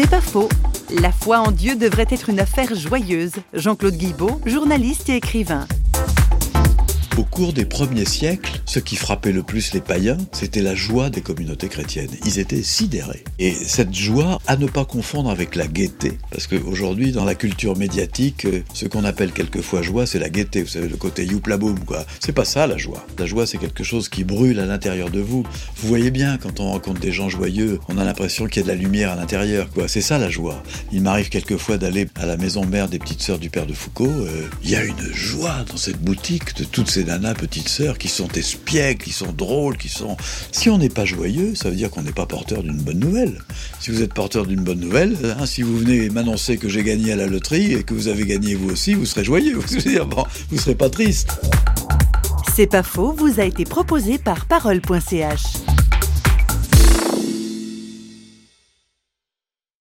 C'est pas faux. La foi en Dieu devrait être une affaire joyeuse. Jean-Claude Guibaud, journaliste et écrivain. Au cours des premiers siècles, ce qui frappait le plus les païens, c'était la joie des communautés chrétiennes. Ils étaient sidérés. Et cette joie, à ne pas confondre avec la gaieté, parce qu'aujourd'hui, dans la culture médiatique, euh, ce qu'on appelle quelquefois joie, c'est la gaieté. Vous savez, le côté youplaboum, quoi. C'est pas ça, la joie. La joie, c'est quelque chose qui brûle à l'intérieur de vous. Vous voyez bien, quand on rencontre des gens joyeux, on a l'impression qu'il y a de la lumière à l'intérieur, quoi. C'est ça, la joie. Il m'arrive quelquefois d'aller à la maison mère des petites sœurs du père de Foucault. euh, Il y a une joie dans cette boutique de toutes ces nanas petites sœurs qui sont espiègles, qui sont drôles, qui sont... Si on n'est pas joyeux, ça veut dire qu'on n'est pas porteur d'une bonne nouvelle. Si vous êtes porteur d'une bonne nouvelle, hein, si vous venez m'annoncer que j'ai gagné à la loterie et que vous avez gagné vous aussi, vous serez joyeux. Vous vous serez pas triste. C'est pas faux vous a été proposé par parole.ch.